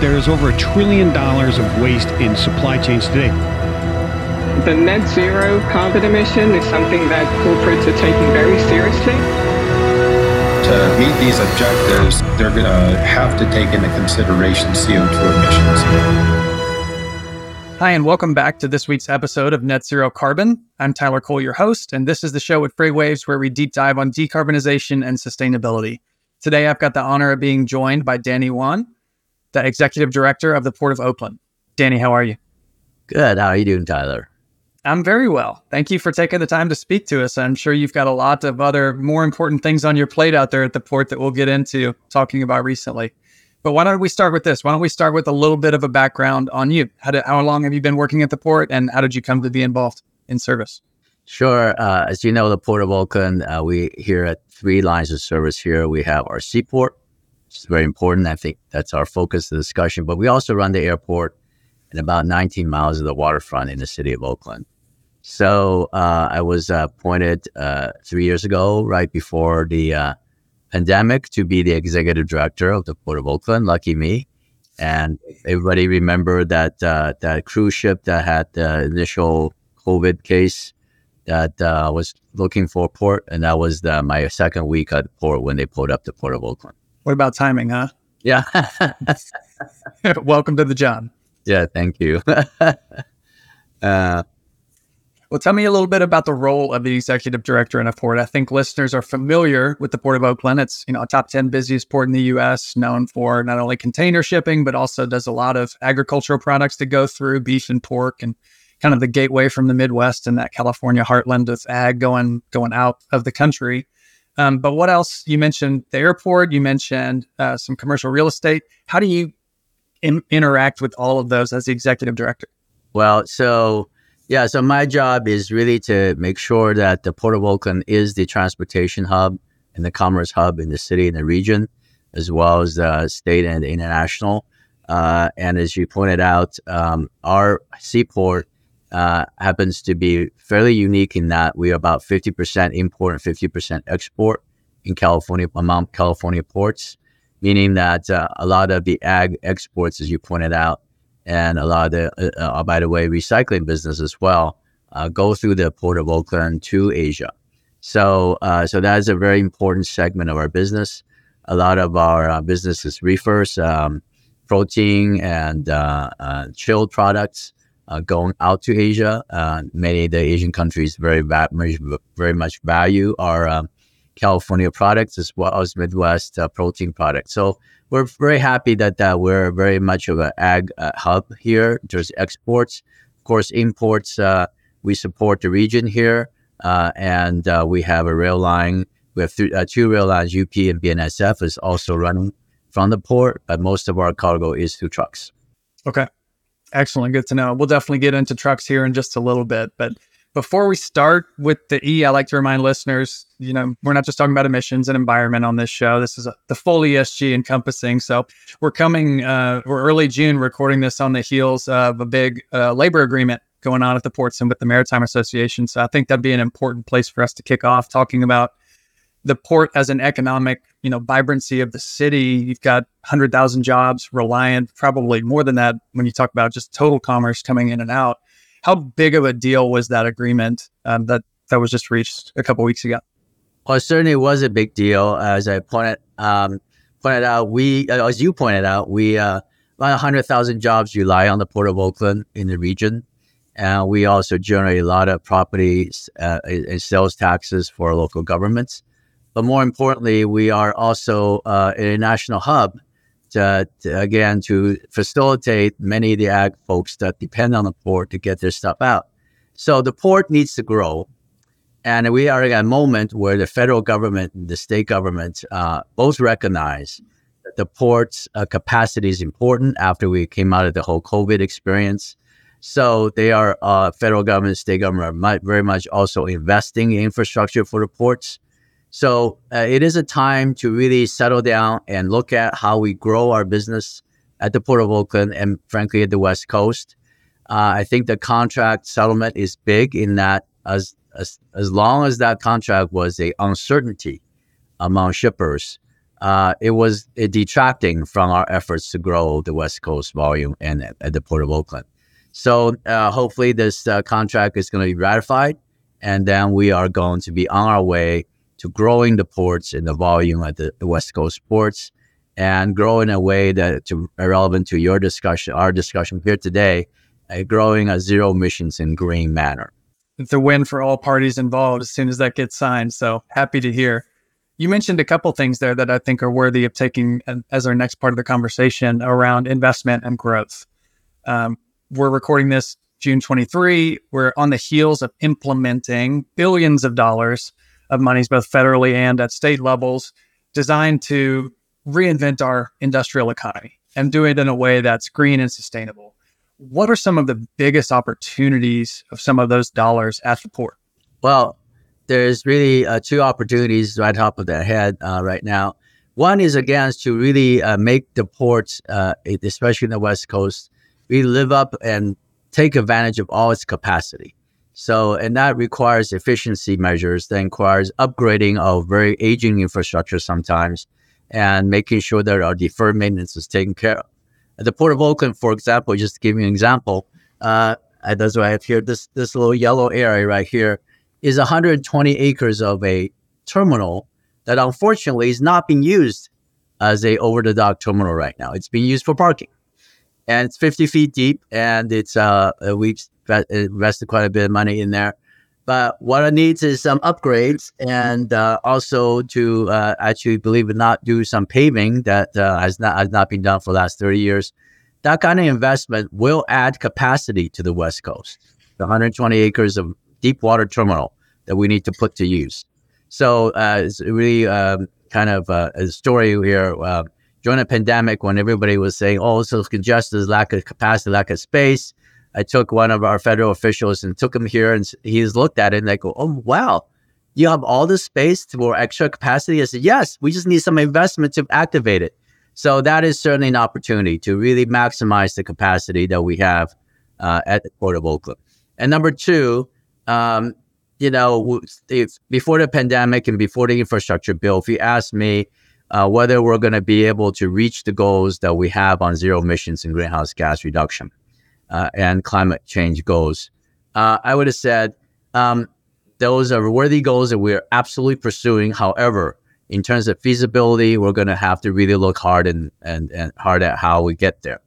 There is over a trillion dollars of waste in supply chains today. The net zero carbon emission is something that corporates are taking very seriously. To meet these objectives, they're going to have to take into consideration CO2 emissions. Hi, and welcome back to this week's episode of Net Zero Carbon. I'm Tyler Cole, your host, and this is the show with Freightwaves where we deep dive on decarbonization and sustainability. Today, I've got the honor of being joined by Danny Wan, the Executive Director of the Port of Oakland. Danny, how are you? Good. How are you doing, Tyler? I'm very well. Thank you for taking the time to speak to us. I'm sure you've got a lot of other more important things on your plate out there at the port that we'll get into talking about recently. But why don't we start with this? Why don't we start with a little bit of a background on you? How, did, how long have you been working at the port and how did you come to be involved in service? Sure. Uh, as you know, the Port of Oakland, uh, we here at three lines of service here. We have our seaport, is very important. I think that's our focus of discussion. But we also run the airport and about 19 miles of the waterfront in the city of Oakland. So uh, I was appointed uh, three years ago, right before the uh, pandemic to be the executive director of the Port of Oakland. Lucky me. And everybody remember that uh, that cruise ship that had the initial COVID case that uh, was looking for a port, and that was the, my second week at port when they pulled up the Port of Oakland. What about timing, huh? Yeah. Welcome to the job. Yeah, thank you. uh, well, tell me a little bit about the role of the executive director in a port. I think listeners are familiar with the Port of Oakland. It's you know a top ten busiest port in the U.S., known for not only container shipping but also does a lot of agricultural products to go through beef and pork, and kind of the gateway from the Midwest and that California heartland of ag going going out of the country. Um, but what else? You mentioned the airport. You mentioned uh, some commercial real estate. How do you in- interact with all of those as the executive director? Well, so yeah, so my job is really to make sure that the Port of Oakland is the transportation hub and the commerce hub in the city and the region, as well as the state and international. Uh, and as you pointed out, um, our seaport uh, happens to be fairly unique in that we are about 50% import and 50% export in California among California ports, meaning that uh, a lot of the ag exports, as you pointed out, and a lot of the, uh, uh, by the way, recycling business as well, uh, go through the port of Oakland to Asia. So, so that is a very important segment of our business. A lot of our business is reefers, um, protein, and chilled products going out to Asia. many of the Asian countries very va- very much value our um, California products as well as Midwest protein products. So we're very happy that uh, we're very much of an ag uh, hub here. There's exports, of course, imports. Uh, we support the region here, uh, and uh, we have a rail line. We have th- uh, two rail lines. UP and BNSF is also running from the port, but most of our cargo is through trucks. Okay, excellent. Good to know. We'll definitely get into trucks here in just a little bit, but before we start with the E, I like to remind listeners, you know, we're not just talking about emissions and environment on this show. This is a, the full ESG encompassing. So we're coming, uh, we're early June recording this on the heels of a big uh, labor agreement going on at the ports and with the Maritime Association. So I think that'd be an important place for us to kick off talking about the port as an economic, you know, vibrancy of the city. You've got 100,000 jobs reliant, probably more than that when you talk about just total commerce coming in and out how big of a deal was that agreement um, that that was just reached a couple weeks ago? Well, it certainly was a big deal. As I pointed um, pointed out, we as you pointed out, we uh, about hundred thousand jobs rely on the Port of Oakland in the region, and we also generate a lot of properties uh, and sales taxes for local governments. But more importantly, we are also uh, a national hub to, to, again to facilitate many of the ag folks that depend on the port to get their stuff out. So the port needs to grow, and we are at a moment where the federal government and the state government uh, both recognize that the port's uh, capacity is important after we came out of the whole COVID experience. So they are uh, federal government, state government are very much also investing in infrastructure for the ports. So uh, it is a time to really settle down and look at how we grow our business at the Port of Oakland and frankly at the West Coast. Uh, I think the contract settlement is big in that as, as as long as that contract was a uncertainty among shippers, uh, it was detracting from our efforts to grow the West Coast volume and at the Port of Oakland. So uh, hopefully this uh, contract is going to be ratified, and then we are going to be on our way to growing the ports and the volume at the, West Coast ports, and grow in a way that to relevant to your discussion, our discussion here today, uh, growing a zero emissions and green manner. It's a win for all parties involved as soon as that gets signed. So happy to hear. You mentioned a couple things there that I think are worthy of taking as our next part of the conversation around investment and growth. Um, we're recording this June 23. We're on the heels of implementing billions of dollars of monies, both federally and at state levels, designed to reinvent our industrial economy and do it in a way that's green and sustainable. What are some of the biggest opportunities of some of those dollars at the port? Well, there's really uh, two opportunities right top of their head uh, right now. One is again to really uh, make the ports, uh, especially in the West Coast, really live up and take advantage of all its capacity. So, and that requires efficiency measures. That requires upgrading of very aging infrastructure sometimes, and making sure that our deferred maintenance is taken care of. At the Port of Oakland, for example, just to give you an example, uh, that's why I have here this this little yellow area right here is 120 acres of a terminal that unfortunately is not being used as a over the dock terminal right now. It's being used for parking, and it's 50 feet deep, and it's uh, we've invested quite a bit of money in there. But what it needs is some upgrades and uh, also to uh, actually, believe it or not, do some paving that uh, has not has not been done for the last 30 years. That kind of investment will add capacity to the West Coast. The 120 acres of deep water terminal that we need to put to use. So uh, it's really um, kind of uh, a story here. Uh, during a pandemic, when everybody was saying, "Oh, so congested, lack of capacity, lack of space," I took one of our federal officials and took him here, and he's looked at it and they go, "Oh, wow." You have all this space for extra capacity. I said, yes, we just need some investment to activate it. So that is certainly an opportunity to really maximize the capacity that we have uh, at the Port of Oakland. And number two, um, you know, if, before the pandemic and before the infrastructure bill, if you ask me uh, whether we're going to be able to reach the goals that we have on zero emissions and greenhouse gas reduction uh, and climate change goals, uh, I would have said um, those are worthy goals that we're absolutely pursuing. However, in terms of feasibility, we're going to have to really look hard and, and, and hard at how we get there.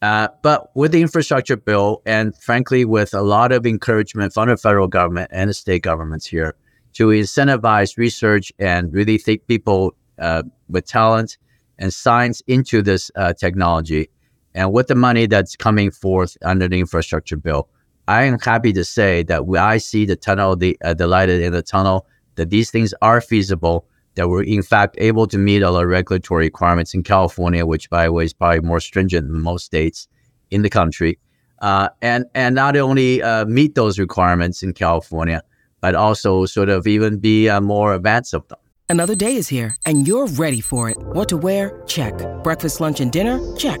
Uh, but with the infrastructure bill, and frankly, with a lot of encouragement from the federal government and the state governments here to incentivize research and really take people uh, with talent and science into this uh, technology, and with the money that's coming forth under the infrastructure bill, I am happy to say that I see the tunnel, the, uh, the light in the tunnel, that these things are feasible that we're in fact able to meet all our regulatory requirements in California, which by the way is probably more stringent than most states in the country, uh, and and not only uh, meet those requirements in California, but also sort of even be uh, more advanced of them. Another day is here, and you're ready for it. What to wear? Check. Breakfast, lunch, and dinner? Check.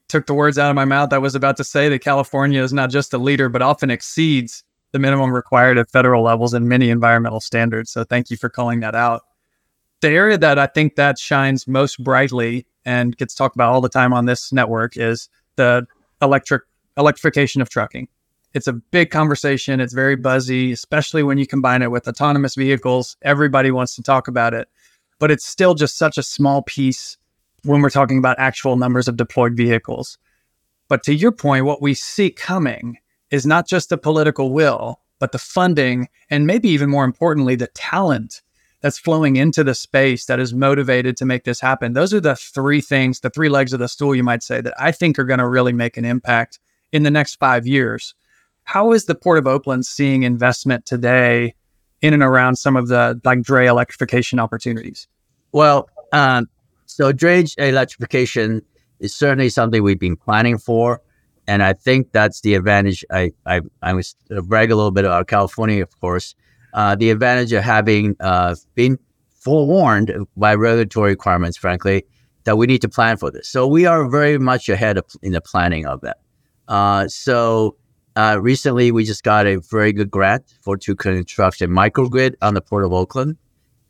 took the words out of my mouth. I was about to say that California is not just a leader, but often exceeds the minimum required at federal levels in many environmental standards. So thank you for calling that out. The area that I think that shines most brightly and gets talked about all the time on this network is the electric electrification of trucking. It's a big conversation. It's very buzzy, especially when you combine it with autonomous vehicles. Everybody wants to talk about it, but it's still just such a small piece when we're talking about actual numbers of deployed vehicles. But to your point, what we see coming is not just the political will, but the funding, and maybe even more importantly, the talent that's flowing into the space that is motivated to make this happen. Those are the three things, the three legs of the stool, you might say, that I think are going to really make an impact in the next five years. How is the Port of Oakland seeing investment today in and around some of the like dray electrification opportunities? Well, um, so drayage electrification is certainly something we've been planning for. And I think that's the advantage. I, I, I was brag a little bit about California, of course. Uh, the advantage of having uh, been forewarned by regulatory requirements, frankly, that we need to plan for this. So we are very much ahead of, in the planning of that. Uh, so uh, recently, we just got a very good grant for to construct a microgrid on the Port of Oakland,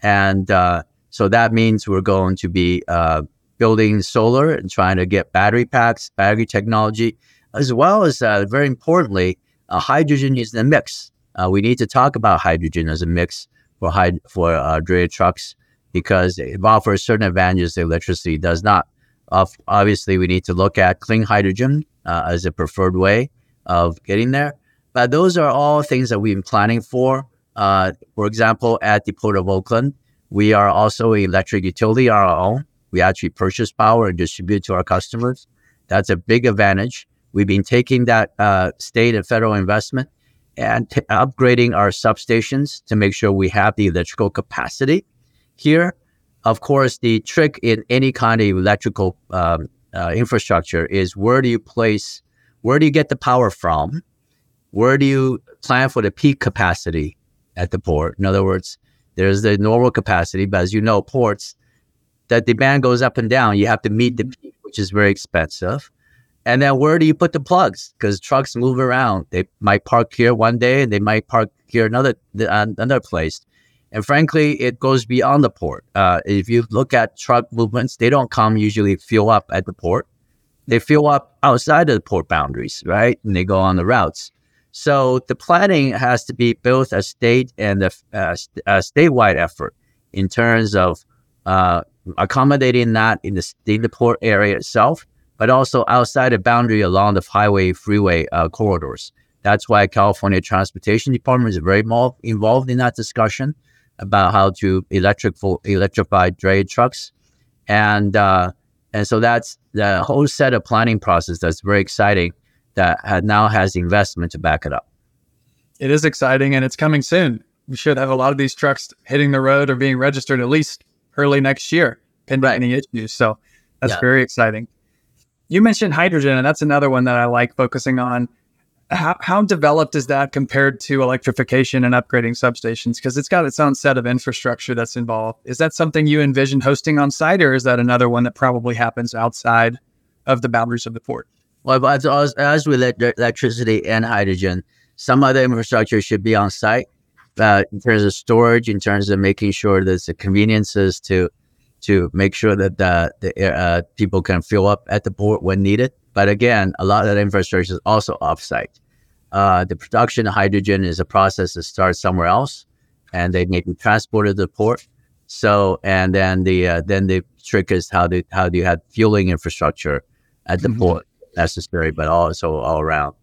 and uh, so that means we're going to be uh, building solar and trying to get battery packs, battery technology, as well as uh, very importantly, uh, hydrogen is the mix. Uh, we need to talk about hydrogen as a mix for hyd- for uh, trucks because it offers certain advantages that electricity does not. obviously, we need to look at clean hydrogen as a preferred way of getting there. But those are all things that we've been planning for. Uh, for example, at the Port of Oakland, we are also an electric utility on our own. We actually purchase power and distribute to our customers. That's a big advantage. We've been taking that uh, state and federal investment and t- upgrading our substations to make sure we have the electrical capacity here. Of course, the trick in any kind of electrical um, uh, infrastructure is where do you place where do you get the power from? Where do you plan for the peak capacity at the port? In other words, there's the normal capacity, but as you know, ports, that demand goes up and down. You have to meet the peak, which is very expensive. And then where do you put the plugs? Because trucks move around. They might park here one day and they might park here another uh, another place. And frankly, it goes beyond the port. Uh, if you look at truck movements, they don't come usually fuel up at the port they fill up outside of the port boundaries, right? And they go on the routes. So the planning has to be both a state and a, a, a statewide effort in terms of uh, accommodating that in the, in the port area itself, but also outside the boundary along the highway, freeway uh, corridors. That's why California Transportation Department is very more involved in that discussion about how to electric electrify dray trucks. And uh, and so that's the whole set of planning process that's very exciting that now has investment to back it up. It is exciting and it's coming soon. We should have a lot of these trucks hitting the road or being registered at least early next year, pending right. any issues. So that's yeah. very exciting. You mentioned hydrogen, and that's another one that I like focusing on how, how developed is that compared to electrification and upgrading substations? Because it's got its own set of infrastructure that's involved. Is that something you envision hosting on site, or is that another one that probably happens outside of the boundaries of the port? Well, as, as with electricity and hydrogen, some other infrastructure should be on site. Uh, in terms of storage, in terms of making sure there's the conveniences to to make sure that the, the uh, people can fill up at the port when needed. But again, a lot of that infrastructure is also offsite. Uh, the production of hydrogen is a process that starts somewhere else, and they may be transported to the port. So, and then the uh, then the trick is how do how do you have fueling infrastructure at the mm-hmm. port necessary, but also all around.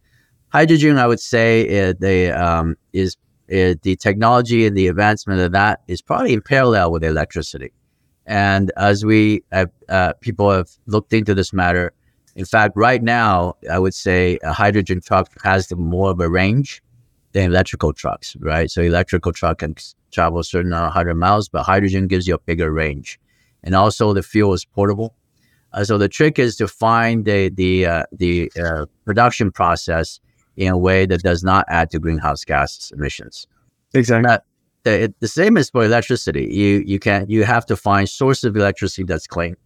Hydrogen, I would say, it, the um, is it, the technology and the advancement of that is probably in parallel with electricity. And as we have, uh, people have looked into this matter, in fact, right now, I would say a hydrogen truck has more of a range than electrical trucks, right? So electrical truck can travel a certain 100 miles, but hydrogen gives you a bigger range. And also the fuel is portable. Uh, so the trick is to find the, the, uh, the uh, production process in a way that does not add to greenhouse gas emissions. Exactly. the, the same is for electricity. You, you can, you have to find source of electricity that's clean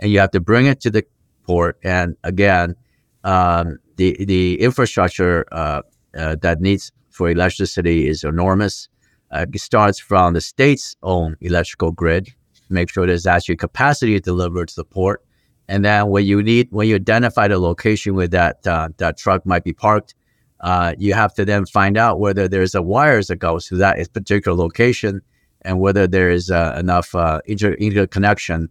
and you have to bring it to the port. And again, um, the the infrastructure uh, uh, that needs for electricity is enormous. Uh, it starts from the state's own electrical grid, make sure there's actually capacity delivered to the port, and then when you need when you identify the location where that uh, that truck might be parked, uh, you have to then find out whether there's a wires that goes to that particular location and whether there is uh, enough inter- interconnection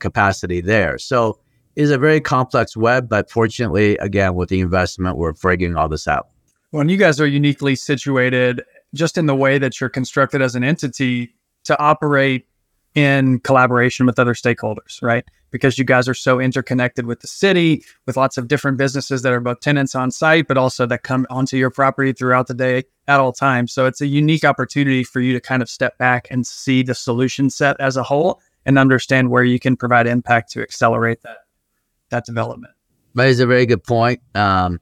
capacity there. So it's a very complex web, but fortunately, again, with the investment, we're figuring all this out. Well, and you guys are uniquely situated just in the way that you're constructed as an entity to operate in collaboration with other stakeholders, right? Because you guys are so interconnected with the city, with lots of different businesses that are both tenants on site, but also that come onto your property throughout the day at all times. So it's a unique opportunity for you to kind of step back and see the solution set as a whole and understand where you can provide impact to accelerate that that development. That is a very good point. Um,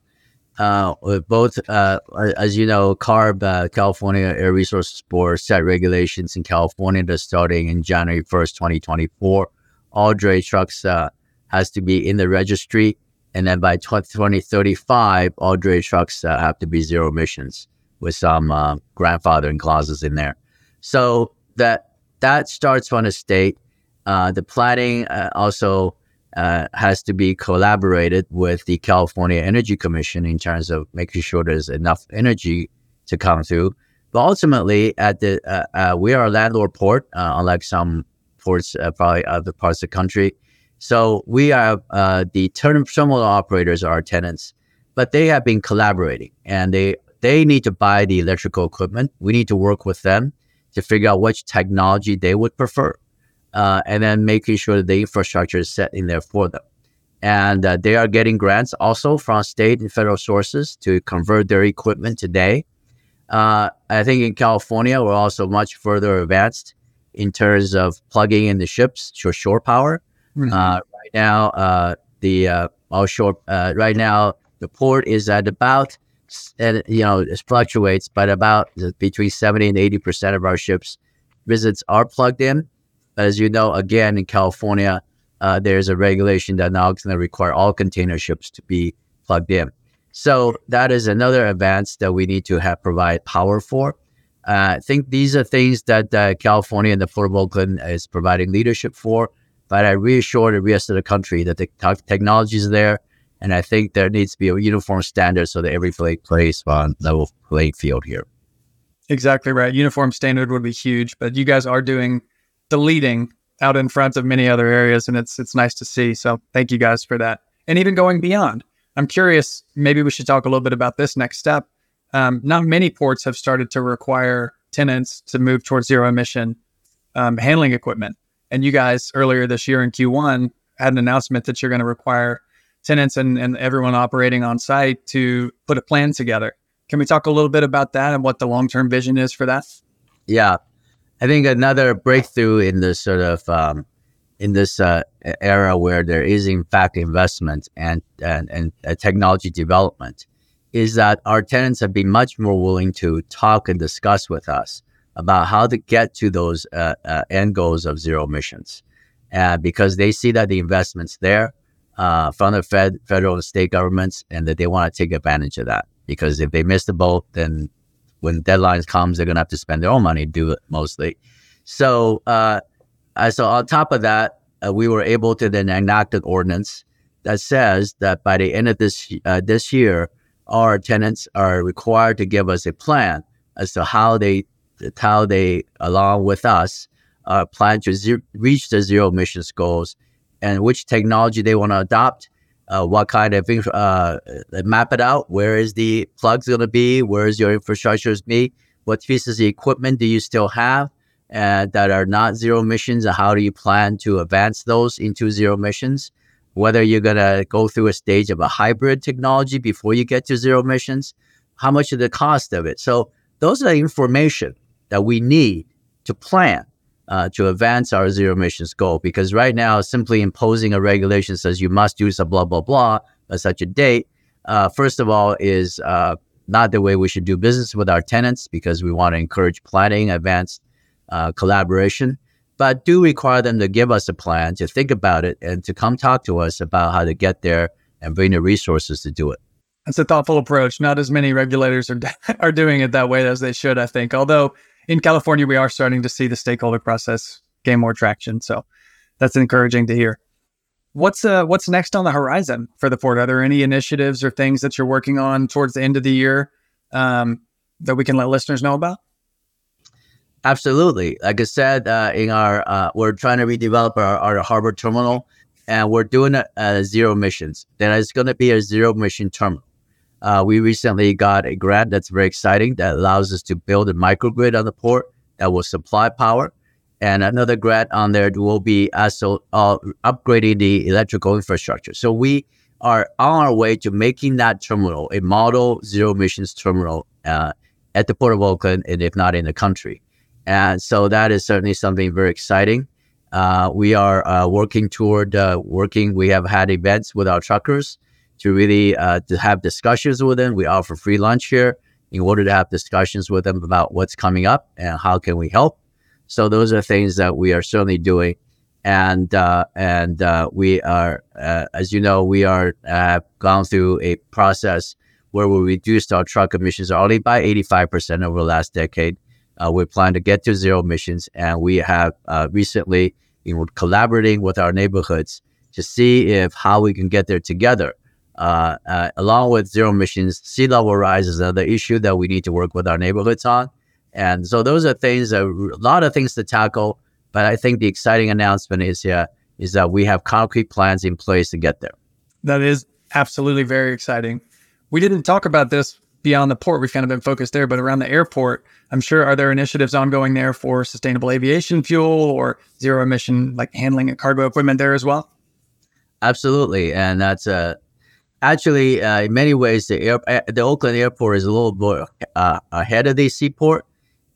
uh, both, uh, as you know, CARB, uh, California Air Resources Board, set regulations in California that starting in January 1st, 2024. All dray trucks uh, has to be in the registry. And then by 2035, all dray trucks uh, have to be zero emissions with some uh, grandfathering clauses in there. So that that starts from the state. the planning also uh, has to be collaborated with the California Energy Commission in terms of making sure there's enough energy to come through. But ultimately, at the uh, uh, we are a landlord port, uh, unlike some ports, uh, probably other parts of the country. So we have uh, the terminal operators are our tenants, but they have been collaborating, and they they need to buy the electrical equipment. We need to work with them to figure out which technology they would prefer uh, and then making sure that the infrastructure is set in there for them. And uh, they are getting grants also from state and federal sources to convert their equipment today. Uh, I think in California, we're also much further advanced in terms of plugging in the ships to shore power. Mm-hmm. Uh, right now, uh, the uh, offshore, right now, the port is at about, and you know, it fluctuates, but about between 70 and 80% of our ships visits are plugged in as you know, again, in California, uh, there's a regulation that now is going to require all container ships to be plugged in. So that is another advance that we need to have provide power for. Uh, I think these are things that uh, California and the Port of Oakland is providing leadership for. But I reassure the rest of the country that the technology is there, and I think there needs to be a uniform standard so that every plays on level playing field here. Exactly right. Uniform standard would be huge, but you guys are doing the leading out in front of many other areas, and it's it's nice to see. So thank you guys for that, and even going beyond. I'm curious. Maybe we should talk a little bit about this next step. Um, not many ports have started to require tenants to move towards zero emission um, handling equipment, and you guys earlier this year in Q1 had an announcement that you're going to require tenants and, and everyone operating on site to put a plan together. Can we talk a little bit about that and what the long term vision is for that? Yeah, I think another breakthrough in this sort of um, in this uh, era where there is in fact investment and and, and uh, technology development is that our tenants have been much more willing to talk and discuss with us about how to get to those uh, uh end goals of zero emissions, because they see that the investments there uh, from the Fed, federal and state governments, and that they want to take advantage of that. Because if they miss the boat, then when deadlines comes, they're gonna have to spend their own money to do it mostly. So, uh, so on top of that, uh, we were able to then enact an ordinance that says that by the end of this uh, this year, our tenants are required to give us a plan as to how they how they along with us uh, plan to ze- reach the zero emissions goals and which technology they want to adopt uh, what kind of uh, uh, map it out. Where is the plugs going to be? Where is your infrastructure be? What pieces of equipment do you still have uh, that are not zero emissions? And how do you plan to advance those into zero emissions? Whether you're going to go through a stage of a hybrid technology before you get to zero emissions, how much of the cost of it? So those are the information that we need to plan uh, to advance our zero emissions goal. Because right now, simply imposing a regulation says you must do some blah, blah, blah at such a date, uh, first of all, is uh, not the way we should do business with our tenants because we want to encourage planning, advanced uh, collaboration, but do require them to give us a plan, to think about it, and to come talk to us about how to get there and bring the resources to do it. That's a thoughtful approach. Not as many regulators are are doing it that way as they should, I think. Although in California, we are starting to see the stakeholder process gain more traction. So that's encouraging to hear. What's uh, what's next on the horizon for the port? Are there any initiatives or things that you're working on towards the end of the year um, that we can let listeners know about? Absolutely. Like I said, uh, in our uh, we're trying to redevelop our, our harbor terminal and we're doing a, a zero emissions. Then it's going to be a zero emission terminal. Uh, we recently got a grant that's very exciting that allows us to build a microgrid on the port that will supply power. And another grant on there will be also uh, upgrading the electrical infrastructure. So we are on our way to making that terminal a model zero emissions terminal uh, at the Port of Oakland, and if not in the country. And so that is certainly something very exciting. Uh, we are uh, working toward uh, working. We have had events with our truckers to really uh, to have discussions with them. We offer free lunch here in order to have discussions with them about what's coming up and how can we help. So those are things that we are certainly doing, and uh, and uh, we are, as you know, we are have gone through a process where we reduced our truck emissions already by 85% over the last decade. Uh, we plan to get to zero emissions, and we have uh, recently been collaborating with our neighborhoods to see if how we can get there together. Uh, uh, along with zero emissions, sea level rise is another issue that we need to work with our neighborhoods on. And so those are things, a lot of things to tackle. But I think the exciting announcement is uh, is that we have concrete plans in place to get there. That is absolutely very exciting. We didn't talk about this beyond the port. We've kind of been focused there, but around the airport, I'm sure are there initiatives ongoing there for sustainable aviation fuel or zero emission, like handling and cargo equipment there as well? Absolutely, and that's uh, actually uh, in many ways the air, uh, the Oakland airport is a little more uh, ahead of the seaport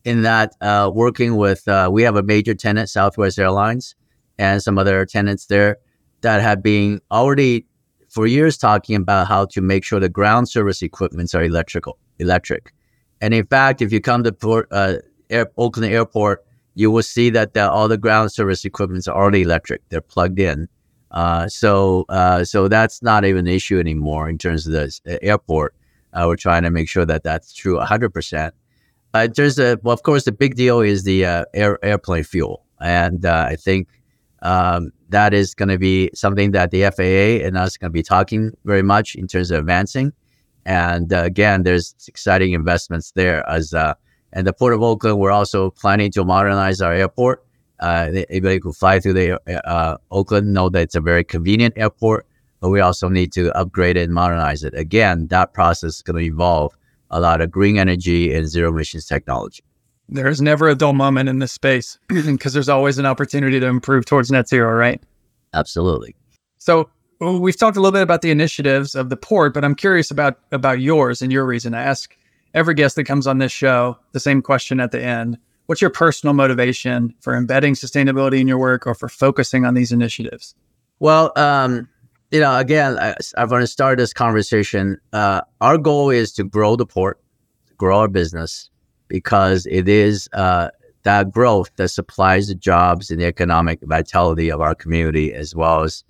in that uh, working with uh, we have a major tenant, Southwest Airlines, and some other tenants there that have been already for years talking about how to make sure the ground service equipments are electrical, electric. And in fact, if you come to Port, uh, Air, Oakland Airport, you will see that the, all the ground service equipments are already electric. They're plugged in. Uh, so, uh, so that's not even an issue anymore in terms of the airport. Uh, we're trying to make sure that that's true 100%. Uh, there's a, well, of course, the big deal is the uh, air, airplane fuel. And uh, I think um, that is going to be something that the FAA and us going to be talking very much in terms of advancing. And uh, again, there's exciting investments there. As uh, and the Port of Oakland, we're also planning to modernize our airport. Uh, anybody who fly through the uh, Oakland know that it's a very convenient airport, but we also need to upgrade it and modernize it. Again, that process is going to involve a lot of green energy and zero emissions technology there's never a dull moment in this space because there's always an opportunity to improve towards net zero, right? Absolutely. So we've talked a little bit about the initiatives of the port, but I'm curious about about yours and your reason. I ask every guest that comes on this show the same question at the end. What's your personal motivation for embedding sustainability in your work or for focusing on these initiatives? Well, um, you know, again, I, I want to start this conversation. Uh, our goal is to grow the port, grow our business, because it is uh, that growth that supplies the jobs and the economic vitality of our community, as well as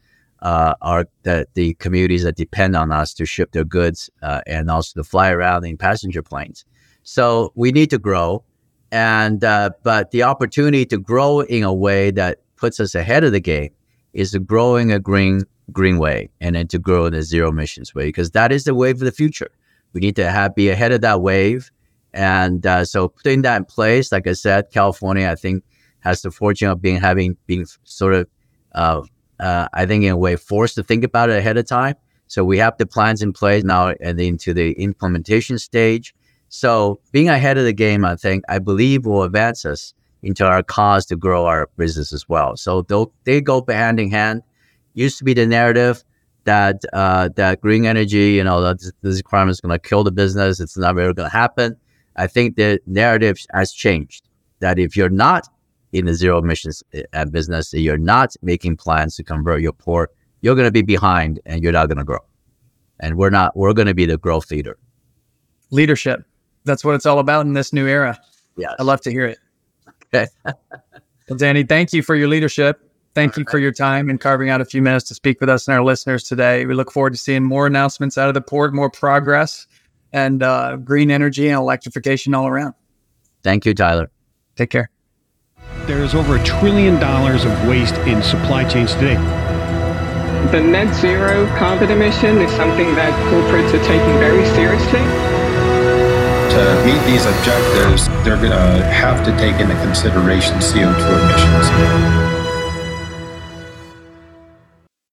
uh, our the, the communities that depend on us to ship their goods uh, and also to fly around in passenger planes. So we need to grow, and uh, but the opportunity to grow in a way that puts us ahead of the game is to growing a green green way, and then to grow in a zero emissions way, because that is the wave of the future. We need to have be ahead of that wave and uh, so putting that in place, like I said, California, I think, has the fortune of being having being sort of, uh, uh, I think, in a way, forced to think about it ahead of time. So we have the plans in place now and into the implementation stage. So being ahead of the game, I think, I believe will advance us into our cause to grow our business as well. So they go hand in hand. Used to be the narrative that uh, that green energy, you know, that this requirement is going to kill the business. It's not really going to happen. I think the narrative has changed that if you're not in the zero emissions uh, business, you're not making plans to convert your port, you're going to be behind and you're not going to grow. And we're not, we're going to be the growth leader. Leadership. That's what it's all about in this new era. Yeah. I love to hear it. Okay. well, Danny, thank you for your leadership. Thank all you right. for your time and carving out a few minutes to speak with us and our listeners today. We look forward to seeing more announcements out of the port, more progress and uh, green energy and electrification all around. Thank you, Tyler. Take care. There is over a trillion dollars of waste in supply chains today. The net zero carbon emission is something that corporates are taking very seriously. Uh, to meet these objectives, they're going to have to take into consideration CO2 emissions.